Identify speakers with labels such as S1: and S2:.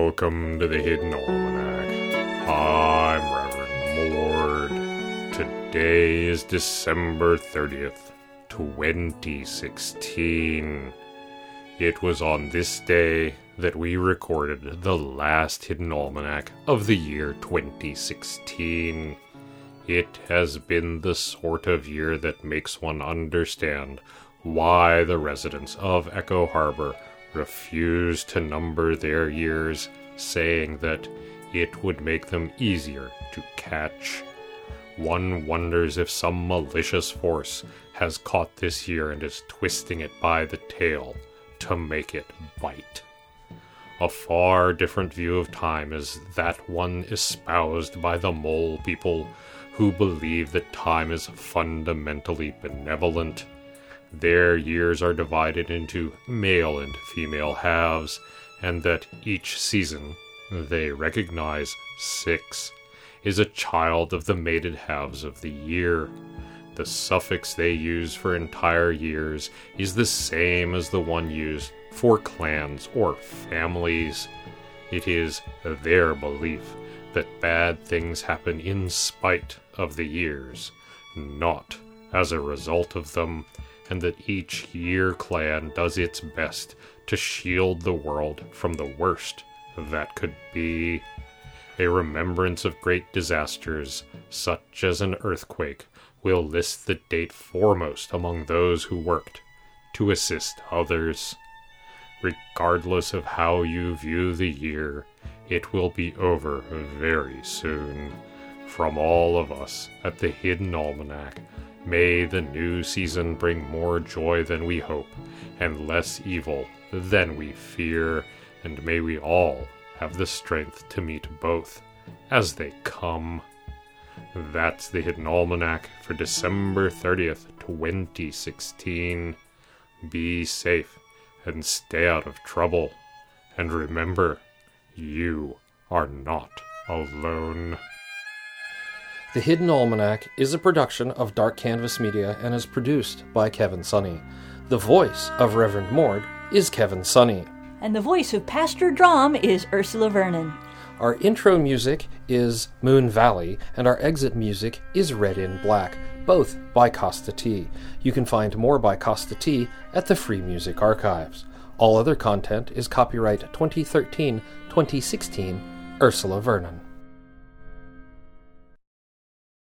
S1: Welcome to the Hidden Almanac. I'm Reverend Mord. Today is December 30th, 2016. It was on this day that we recorded the last Hidden Almanac of the year 2016. It has been the sort of year that makes one understand why the residents of Echo Harbor refuse to number their years, saying that it would make them easier to catch. One wonders if some malicious force has caught this year and is twisting it by the tail to make it bite. A far different view of time is that one espoused by the mole people who believe that time is fundamentally benevolent their years are divided into male and female halves, and that each season, they recognize six, is a child of the mated halves of the year. The suffix they use for entire years is the same as the one used for clans or families. It is their belief that bad things happen in spite of the years, not as a result of them, and that each year clan does its best to shield the world from the worst that could be. A remembrance of great disasters, such as an earthquake, will list the date foremost among those who worked to assist others. Regardless of how you view the year, it will be over very soon. From all of us at the Hidden Almanac, May the new season bring more joy than we hope, and less evil than we fear, and may we all have the strength to meet both as they come. That's the Hidden Almanac for December 30th, 2016. Be safe and stay out of trouble. And remember, you are not alone.
S2: The Hidden Almanac is a production of Dark Canvas Media and is produced by Kevin Sonney. The voice of Reverend Mord is Kevin Sonney.
S3: And the voice of Pastor Drom is Ursula Vernon.
S2: Our intro music is Moon Valley, and our exit music is Red in Black, both by Kosta T. You can find more by Kosta T at the Free Music Archives. All other content is copyright 2013 2016 Ursula Vernon.